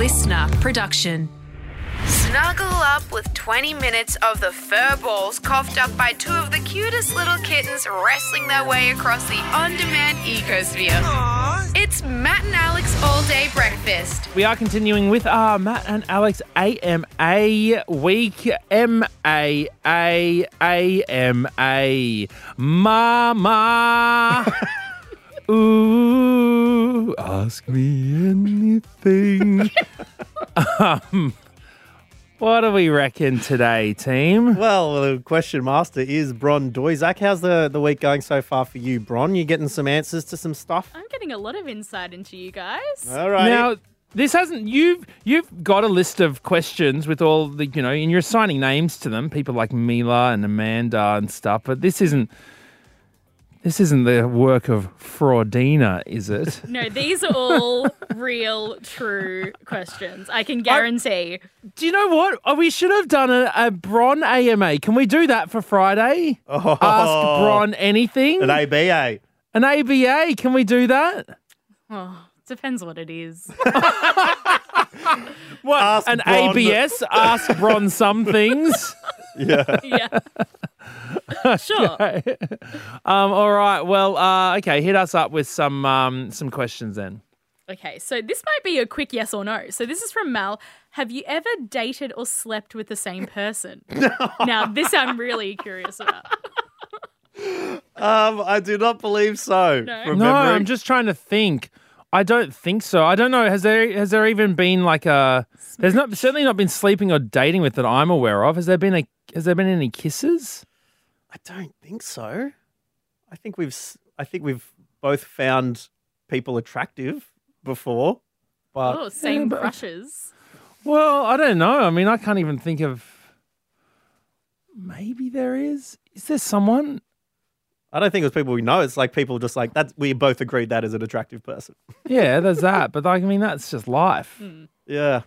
listener production. Snuggle up with 20 minutes of the fur balls coughed up by two of the cutest little kittens wrestling their way across the on demand ecosphere. It's Matt and Alex All Day Breakfast. We are continuing with our Matt and Alex AMA week. M A A A M A. Mama. Ooh, ask me anything. um, what do we reckon today, team? Well, the question master is Bron Doizak. How's the, the week going so far for you, Bron? You getting some answers to some stuff? I'm getting a lot of insight into you guys. All right. Now, this hasn't you've you've got a list of questions with all the you know, and you're assigning names to them, people like Mila and Amanda and stuff, but this isn't this isn't the work of Fraudina, is it? No, these are all real, true questions. I can guarantee. Do you know what? Oh, we should have done a, a Bron AMA. Can we do that for Friday? Oh. Ask Bron anything. An ABA. An ABA. Can we do that? Oh, depends what it is. What? Ask An Bron. ABS. Ask Bron some things. Yeah. yeah. Sure. Um, all right. Well, uh, okay. Hit us up with some um, some questions then. Okay, so this might be a quick yes or no. So this is from Mal. Have you ever dated or slept with the same person? Now, this I'm really curious about. Um, I do not believe so. No. No. I'm just trying to think. I don't think so. I don't know. Has there has there even been like a? There's not certainly not been sleeping or dating with that I'm aware of. Has there been a? Has there been any kisses? I don't think so. I think we've s- I think we've both found people attractive before, but Oh, same but- crushes. Well, I don't know. I mean, I can't even think of. Maybe there is. Is there someone? I don't think it's people we know. It's like people just like that. We both agreed that is an attractive person. Yeah, there's that. But like, I mean, that's just life. Hmm. Yeah,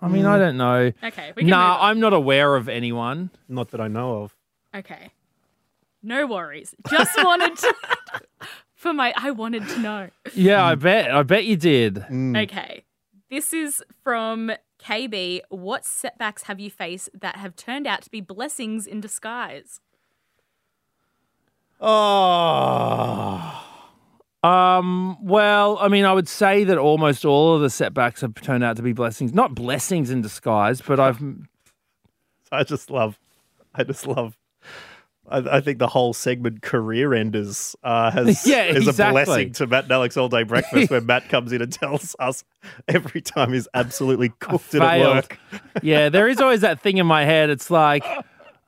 I mean, I hmm. don't know. Okay, we can Nah, move on. I'm not aware of anyone. not that I know of. Okay. No worries. Just wanted to for my I wanted to know. Yeah, I bet. I bet you did. Okay. This is from KB. What setbacks have you faced that have turned out to be blessings in disguise? Oh, Um, well, I mean, I would say that almost all of the setbacks have turned out to be blessings. Not blessings in disguise, but I've I just love, I just love. I, I think the whole segment "career enders" uh, has Yeah, is exactly. a blessing to Matt and Alex all day breakfast, where Matt comes in and tells us every time he's absolutely cooked it at work. Yeah, there is always that thing in my head. It's like,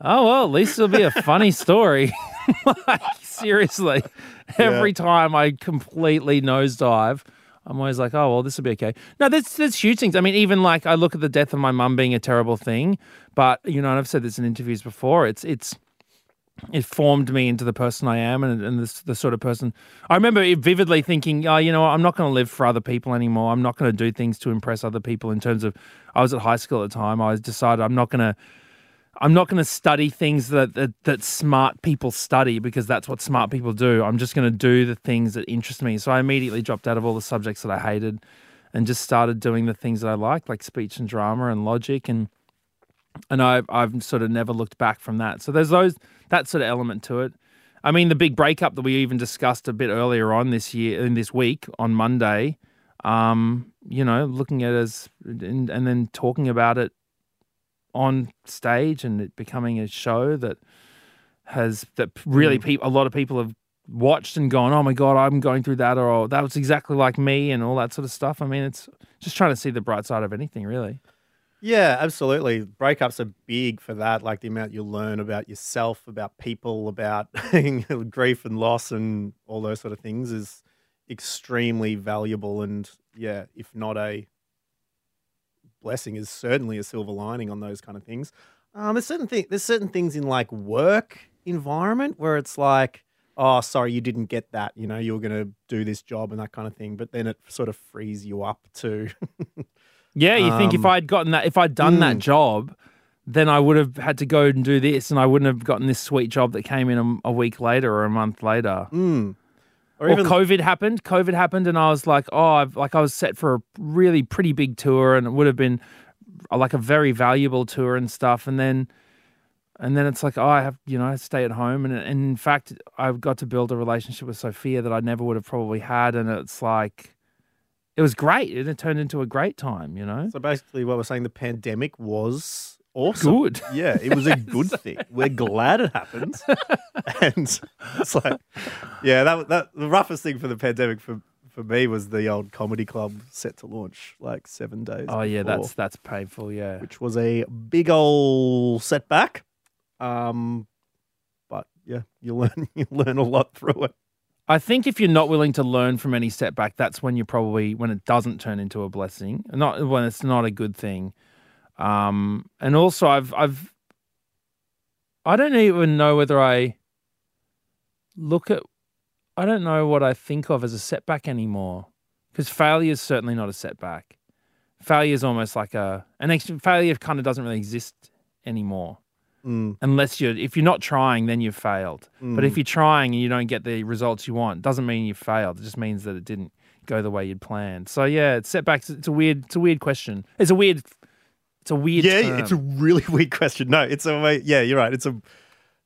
oh well, at least it'll be a funny story. like seriously, every time I completely nosedive, I'm always like, oh well, this will be okay. No, there's there's huge things. I mean, even like I look at the death of my mum being a terrible thing, but you know, and I've said this in interviews before. It's it's it formed me into the person I am and, and the, the sort of person I remember vividly thinking, oh, you know, I'm not going to live for other people anymore. I'm not going to do things to impress other people. In terms of, I was at high school at the time. I decided I'm not going to, I'm not going to study things that, that that smart people study because that's what smart people do. I'm just going to do the things that interest me. So I immediately dropped out of all the subjects that I hated, and just started doing the things that I liked, like speech and drama and logic and and I've I've sort of never looked back from that. So there's those that sort of element to it. I mean, the big breakup that we even discussed a bit earlier on this year in this week on Monday. Um, you know, looking at us and, and then talking about it on stage and it becoming a show that has that really people a lot of people have watched and gone, oh my god, I'm going through that, or oh, that was exactly like me, and all that sort of stuff. I mean, it's just trying to see the bright side of anything, really. Yeah, absolutely. Breakups are big for that. Like the amount you learn about yourself, about people, about grief and loss, and all those sort of things is extremely valuable. And yeah, if not a blessing, is certainly a silver lining on those kind of things. Um, there's certain there's certain things in like work environment where it's like, oh, sorry, you didn't get that. You know, you were to do this job and that kind of thing. But then it sort of frees you up to. Yeah, you think if Um, I'd gotten that, if I'd done that mm. job, then I would have had to go and do this, and I wouldn't have gotten this sweet job that came in a, a week later or a month later. Mm. Or or, even- COVID happened. COVID happened, and I was like, oh, I've, like I was set for a really pretty big tour, and it would have been uh, like a very valuable tour and stuff. And then, and then it's like, oh, I have you know, I stay at home, and, and in fact, I've got to build a relationship with Sophia that I never would have probably had, and it's like, it was great, and it turned into a great time, you know. So basically, what we're saying, the pandemic was awesome. Good. Yeah, it was a good thing. We're glad it happened. and it's like, yeah, that that the roughest thing for the pandemic for for me was the old comedy club set to launch like seven days. Oh yeah, before, that's that's painful. Yeah. which was a big old setback. Um, but yeah, you learn you learn a lot through it. I think if you're not willing to learn from any setback, that's when you probably when it doesn't turn into a blessing, not when it's not a good thing. Um, and also, I've I've I don't even know whether I look at I don't know what I think of as a setback anymore because failure is certainly not a setback. Failure is almost like a an ex- failure kind of doesn't really exist anymore Mm, unless you're if you're not trying then you've failed but Mm. if you're trying and you don't get the results you want doesn't mean you failed it just means that it didn't go the way you'd planned so yeah it's setbacks it's a weird it's a weird question it's a weird it's a weird yeah, term. it's a really weird question. No, it's a way. Yeah, you're right. It's a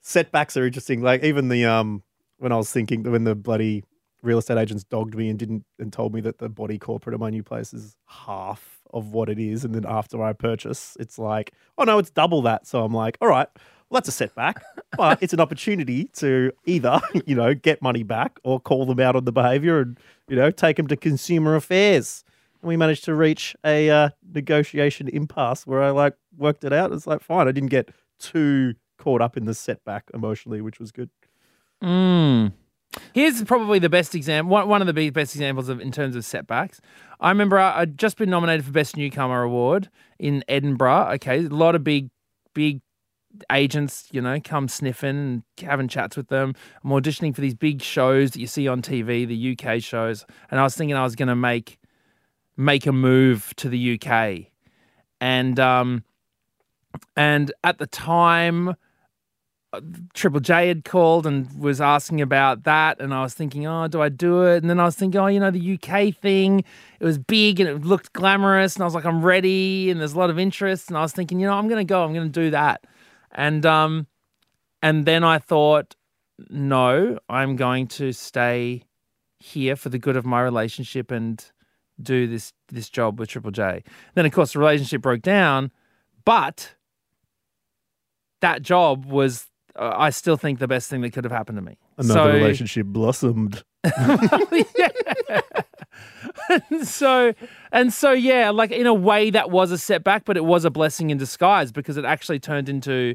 setbacks are interesting. Like even the um when I was thinking that when the bloody real estate agents dogged me and didn't and told me that the body corporate of my new place is half of what it is, and then after I purchase, it's like, oh no, it's double that. So I'm like, all right, well that's a setback, but it's an opportunity to either you know get money back or call them out on the behaviour and you know take them to consumer affairs. And we managed to reach a uh, negotiation impasse where I like worked it out. It's like fine. I didn't get too caught up in the setback emotionally, which was good. Mm. Here's probably the best example. One, of the best examples of in terms of setbacks. I remember I'd just been nominated for Best Newcomer Award in Edinburgh. Okay, a lot of big, big agents, you know, come sniffing and having chats with them. I'm auditioning for these big shows that you see on TV, the UK shows, and I was thinking I was going to make make a move to the UK, and um, and at the time. Triple J had called and was asking about that, and I was thinking, oh, do I do it? And then I was thinking, oh, you know, the UK thing, it was big and it looked glamorous, and I was like, I'm ready, and there's a lot of interest, and I was thinking, you know, I'm gonna go, I'm gonna do that, and um, and then I thought, no, I'm going to stay here for the good of my relationship and do this this job with Triple J. Then of course the relationship broke down, but that job was uh, I still think the best thing that could have happened to me. Another So- relationship blossomed. and so and so yeah, like in a way that was a setback, but it was a blessing in disguise because it actually turned into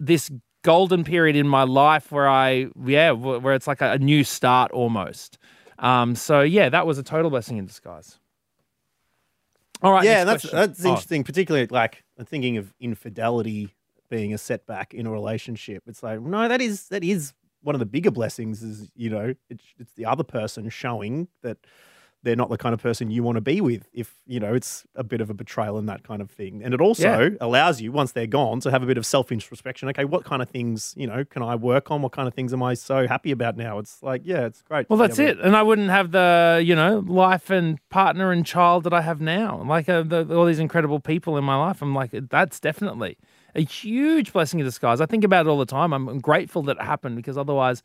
this golden period in my life where I yeah, where it's like a, a new start almost. Um, so yeah, that was a total blessing in disguise. All right, yeah, that's question. that's Oh, interesting. Particularly like I'm thinking of infidelity being a setback in a relationship. It's like no, that is that is one of the bigger blessings. Is you know it's it's the other person showing that they're not the kind of person you want to be with. If you know it's a bit of a betrayal and that kind of thing, and it also allows you once they're gone to have a bit of self introspection. Okay, what kind of things you know can I work on? What kind of things am I so happy about now? It's like yeah, it's great. Well, that's it. And I wouldn't have the, you know, life and partner and child that I have now. Like uh, the, all these incredible people in my life. I'm like, that's definitely a huge blessing in disguise. I think about it all the time. I'm grateful that it happened because otherwise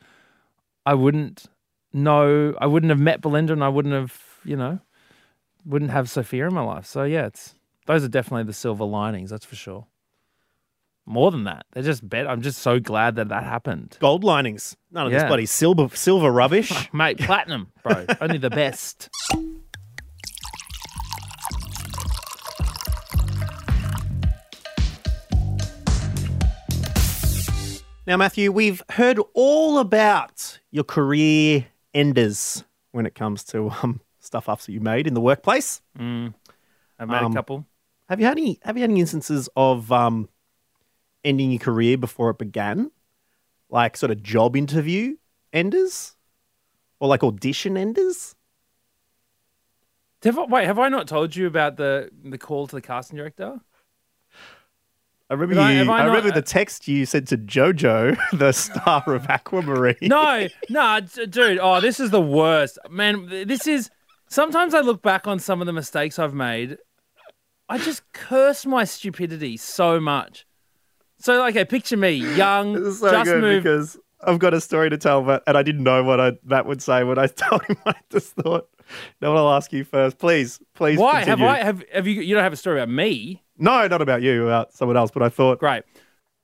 I wouldn't know, I wouldn't have met Belinda and I wouldn't have, you know, wouldn't have Sophia in my life. So yeah, it's, those are definitely the silver linings. That's for sure. More than that, they're just bet. I'm just so glad that that happened. Gold linings. None of this Yeah. bloody silver silver rubbish. Mate, platinum, bro. Only the best. Now, Matthew, we've heard all about your career enders when it comes to um, stuff ups that you made in the workplace. Mm. I've made Um, a couple. Have you had any? Have you had any instances of um, ending your career before it began, like sort of job interview enders, or like audition enders? Have I, wait, have I not told you about the the call to the casting director? I remember you. I I, not- remember the uh, text you sent to JoJo, the star of Aquamarine. No, no, dude. Oh, this is the worst, man. This is. Sometimes I look back on some of the mistakes I've made. I just curse my stupidity so much. So, okay, picture me, young, so just moved. because I've got a story to tell, but and I didn't know what I, Matt would say when I told him. I just thought, no, I'll ask you first, please, please. Why have. I have have you? You don't have a story about me, No, not about you, about someone else. But I thought great.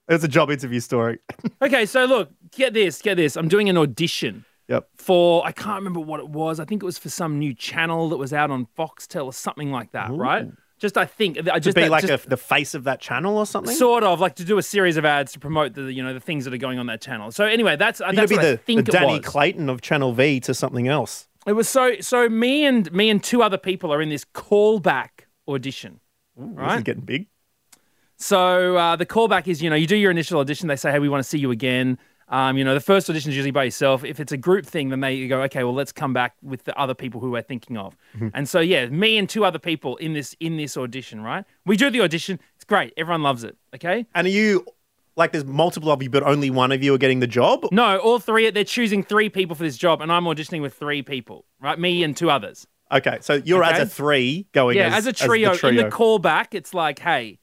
it was a job interview story. Okay, so look, get this, get this. I'm doing an audition yep. for I can't remember what it was. I think it was for some new channel that was out on Foxtel or something like that, right? Just I think I To just be that- like just- a, the face of that channel or something. Sort of like to do a series of ads to promote the you know the things that are going on that channel. So anyway, that's You're that's gonna what be I the, think the Danny. Clayton of Channel V to something else. It was so so me and me and two other people are in this callback audition. This is Right. getting big. So uh, the callback is you know you do your initial audition. They say hey we want to see you again. Um, you know the first audition is usually by yourself. If it's a group thing, then they go okay well let's come back with the other people who we're thinking of. And so yeah, me and two other people in this in this audition. Right, we do the audition. It's great. Everyone loves it. Okay. And are you like there's multiple of you, but only one of you are getting the job? No, all three. They're choosing three people for this job, and I'm auditioning with three people, right? Me and two others. Okay, so you're as a three going Yeah, as, as, a trio, the trio. In the callback, it's like, hey,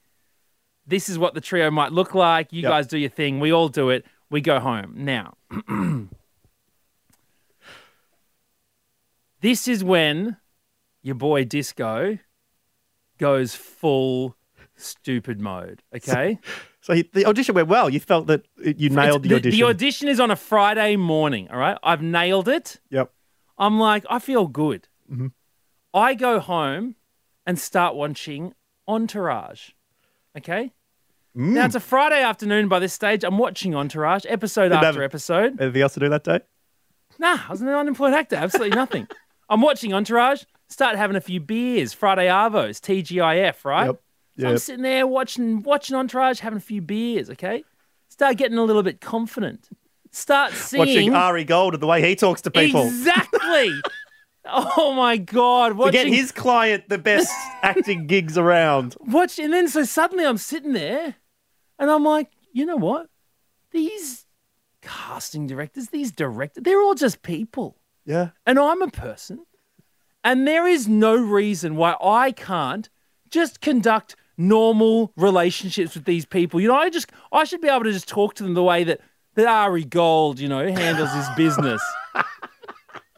this is what the trio might look like. You Yep. guys do your thing. We all do it. We go home. Now, this is when your boy Disco goes full stupid mode. Okay. So he, the audition went well. You felt that you nailed the, the, audition. the audition is on a Friday morning. All right. I've nailed it. Yep. I'm like, I feel good. Mm-hmm. I go home and start watching Entourage. Okay? Mm. Now it's a Friday afternoon by this stage. I'm watching Entourage episode Didn't after have- episode. Anything else to do that day? Nah, I was an unemployed actor. Absolutely nothing. I'm watching Entourage, start having a few beers, Friday Arvos, TGIF, right? Yep. So I'm sitting there watching watching Entourage, having a few beers, okay? Start getting a little bit confident. Start seeing. Watching Ari Gold and the way he talks to people. Exactly. oh my god! To get his client the best acting gigs around. watch, and then so suddenly I'm sitting there, and I'm like, you know what? These casting directors, these directors, they're all just people, Yeah. and I'm a person, and there is no reason why I can't just conduct normal relationships with these people. You know, I just I should be able to just talk to them the way that that Ari Gold, you know, handles his business.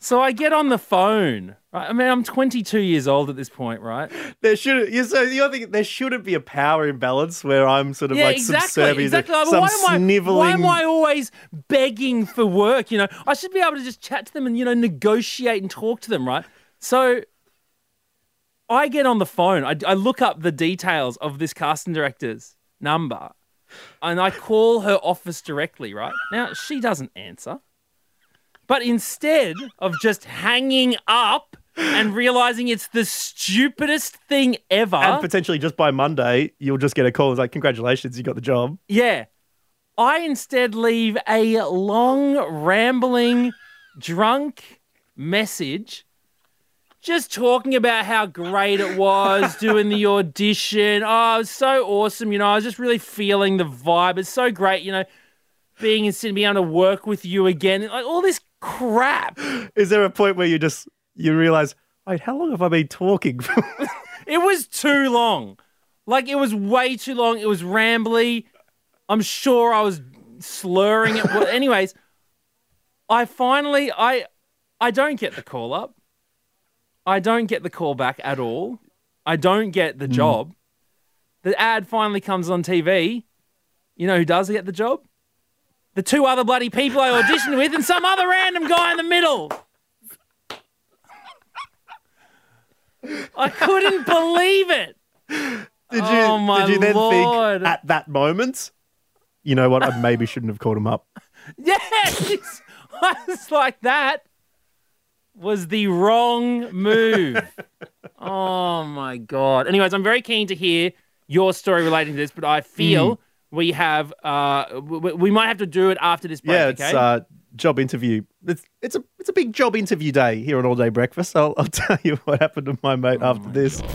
So I get on the phone. Right? I mean, I'm 22 years old at this point, right? There should you so you're thinking there shouldn't be a power imbalance where I'm sort of Yeah, like exactly. subservient to Exactly. Like, some why am I? sniveling Why am I always begging for work? You know, I should be able to just chat to them and you know negotiate and talk to them, right? So I get on the phone. I, I look up the details of this casting director's number, and I call her office directly. Right now, she doesn't answer. But instead of just hanging up and realizing it's the stupidest thing ever, and potentially just by Monday you'll just get a call. It's like, congratulations, you got the job. Yeah. I instead leave a long, rambling, drunk message just talking about how great it was doing the audition. Oh, it was so awesome. You know, I was just really feeling the vibe. It's so great, you know, being in Sydney, being able to work with you again. Like all this crap. Is there a point where you just you realize, wait, how long have I been talking? It was too long. Like it was way too long. It was rambly. I'm sure I was slurring it. Well, anyways, I finally I I don't get the call up. I don't get the call back at all. I don't get the hmm. job. The ad finally comes on TV. You know who does get the job? The two other bloody people I auditioned with and some other random guy in the middle. I couldn't believe it. Did you Oh, my did you then Lord. think at that moment, you know what, I maybe shouldn't have called him up. Yes, I was like that was the wrong move. oh my god. Anyways, I'm very keen to hear your story relating to this, but I feel mm we have uh we, we might have to do it after this break. Yeah, it's okay? uh, job interview. It's it's a it's a big job interview day here on All Day Breakfast. I'll, I'll tell you what happened to my mate oh after my this. God.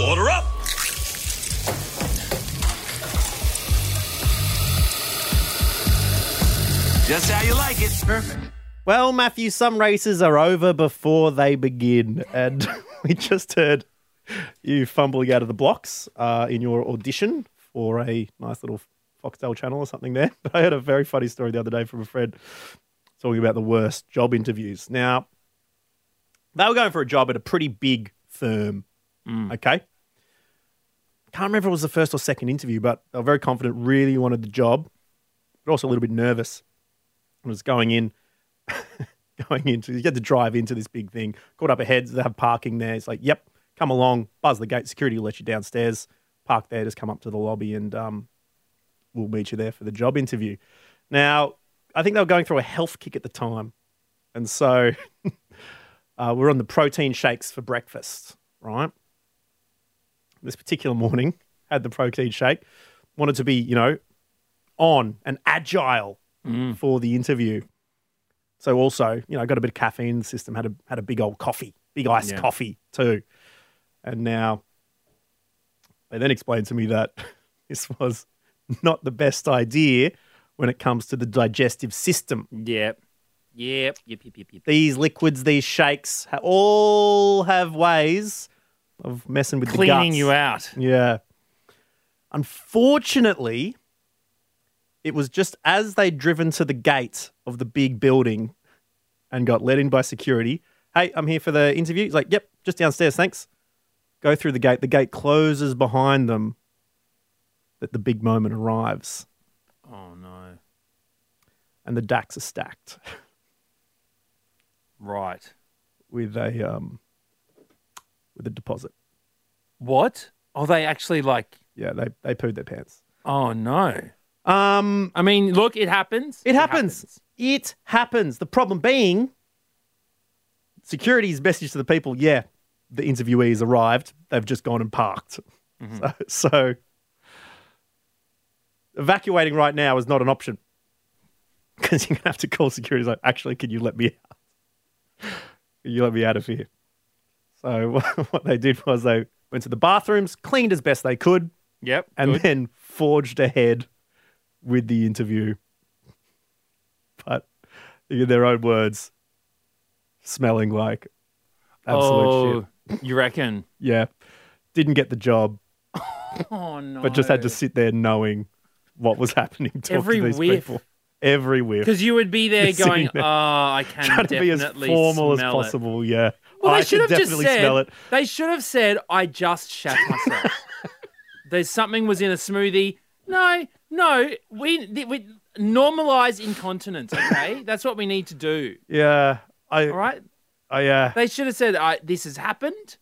Order up! Just how you like it. Perfect. Well, Matthew, some races are over before they begin. And we just heard you fumbling out of the blocks uh, in your audition for a nice little Foxtel channel or something there. But I heard a very funny story the other day from a friend talking about the worst job interviews. Now, they were going for a job at a pretty big firm. Okay. Can't remember if it was the first or second interview, but they were very confident, really wanted the job, but also a little bit nervous. I Was going in, going into, you had to drive into this big thing, caught up ahead, they have parking there. It's like, yep, come along, buzz the gate, security will let you downstairs, park there, just come up to the lobby and um, we'll meet you there for the job interview. Now, I think they were going through a health kick at the time. And so uh, we're on the protein shakes for breakfast, right? This particular morning, had the protein shake, wanted to be, you know, on and agile for the interview. So also, you know, I got a bit of caffeine in the system, had a had a big old coffee, big iced Yeah. coffee too. And now they then explained to me that this was not the best idea when it comes to the digestive system. Yep. Yep. Yep. Yep. Yep. yep. These liquids, these shakes, ha- all have ways of messing with the Cleaning guts. you out. Yeah. Unfortunately, it was just as they'd driven to the gate of the big building and got let in by security. Hey, I'm here for the interview. He's like, yep, just downstairs, thanks. Go through the gate. The gate closes behind them that the big moment arrives Oh no. and the DAX are stacked Right. with a um with a deposit. What? Are they actually like. Yeah, they they pooed their pants. Oh no. Um I mean, look, it happens. It happens. It happens. The problem being, security's message to the people, yeah, the interviewees arrived. They've just gone and parked. So, so evacuating right now is not an option because you're to have to call security. Like, actually, can you let me out? Can you let me out of here? So what they did was they went to the bathrooms, cleaned as best they could, Yep. and good. then forged ahead with the interview. But in their own words, smelling like absolute oh, shit. you reckon? Yeah. Didn't get the job, Oh no. but just had to sit there knowing what was happening to Every these whiff. people. Every whiff. Because you would be there sitting going, there. "Oh, I can Trying to be as formal as smell it." possible, yeah. Well, I they should have just said. smell it. They should have said, "I just shat myself." There's something was in a smoothie. No, no, we we normalize incontinence. Okay, that's what we need to do. Yeah. I, All right. I, uh, They should have said, I, "This has happened."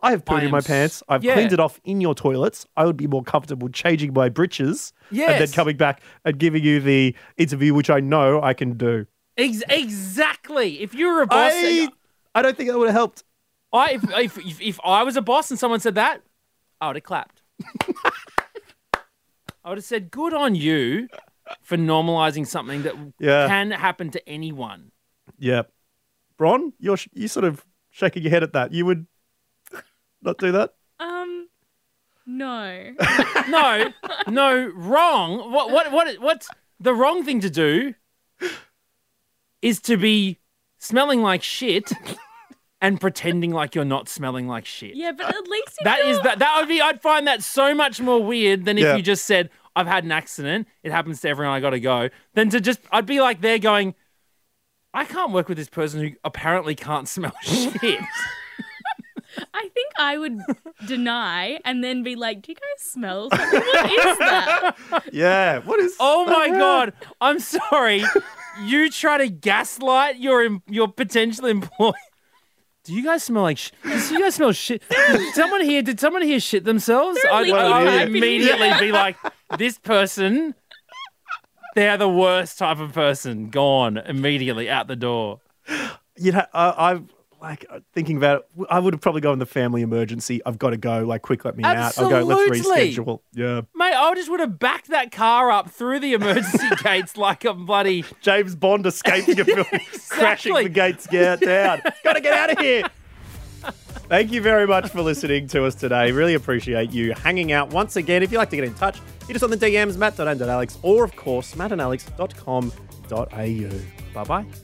I have pooed I in my pants. I've yeah. cleaned it off in your toilets. I would be more comfortable changing my breeches and then coming back and giving you the interview, which I know I can do. Ex- exactly. If you were a boss, I, I don't think that would have helped. I if, if, if if I was a boss and someone said that, I would have clapped. I would have said, "Good on you for normalizing something that Yeah. can happen to anyone." Yeah. Bron, you're sh- you sort of shaking your head at that. You would not do that? Um, no. No, no, wrong. What what what what's the wrong thing to do? Is to be smelling like shit and pretending like you're not smelling like shit. Yeah, but at least if That is you're- that that would be I'd find that so much more weird than if Yeah. you just said I've had an accident, it happens to everyone, I got to go. Then to just I'd be like they're going I can't work with this person who apparently can't smell shit. I think I would deny and then be like, "Do you guys smell something? What is that?" Yeah. What is? Oh my god, I'm sorry. You try to gaslight your your potential employee. Do you guys smell like? Sh- do you guys smell shit? Did someone here? Did someone here shit themselves? They're I'd, leaking I'd pipe immediately be like, this person. They're the worst type of person. Gone immediately out the door. You know, I, I've like uh, thinking about it. I would have probably gone the family emergency. I've got to go. Like, quick, let me out. I'll go. Let's Absolutely. reschedule. Yeah. Mate, I just would have backed that car up through the emergency gates like a bloody. James Bond escaping a building, crashing the gates get down. got to get out of here. Thank you very much for listening to us today. Really appreciate you hanging out once again. If you'd like to get in touch, hit us on the DMs, matt.and.alex, or of course, mattandalex.com.au. Bye bye.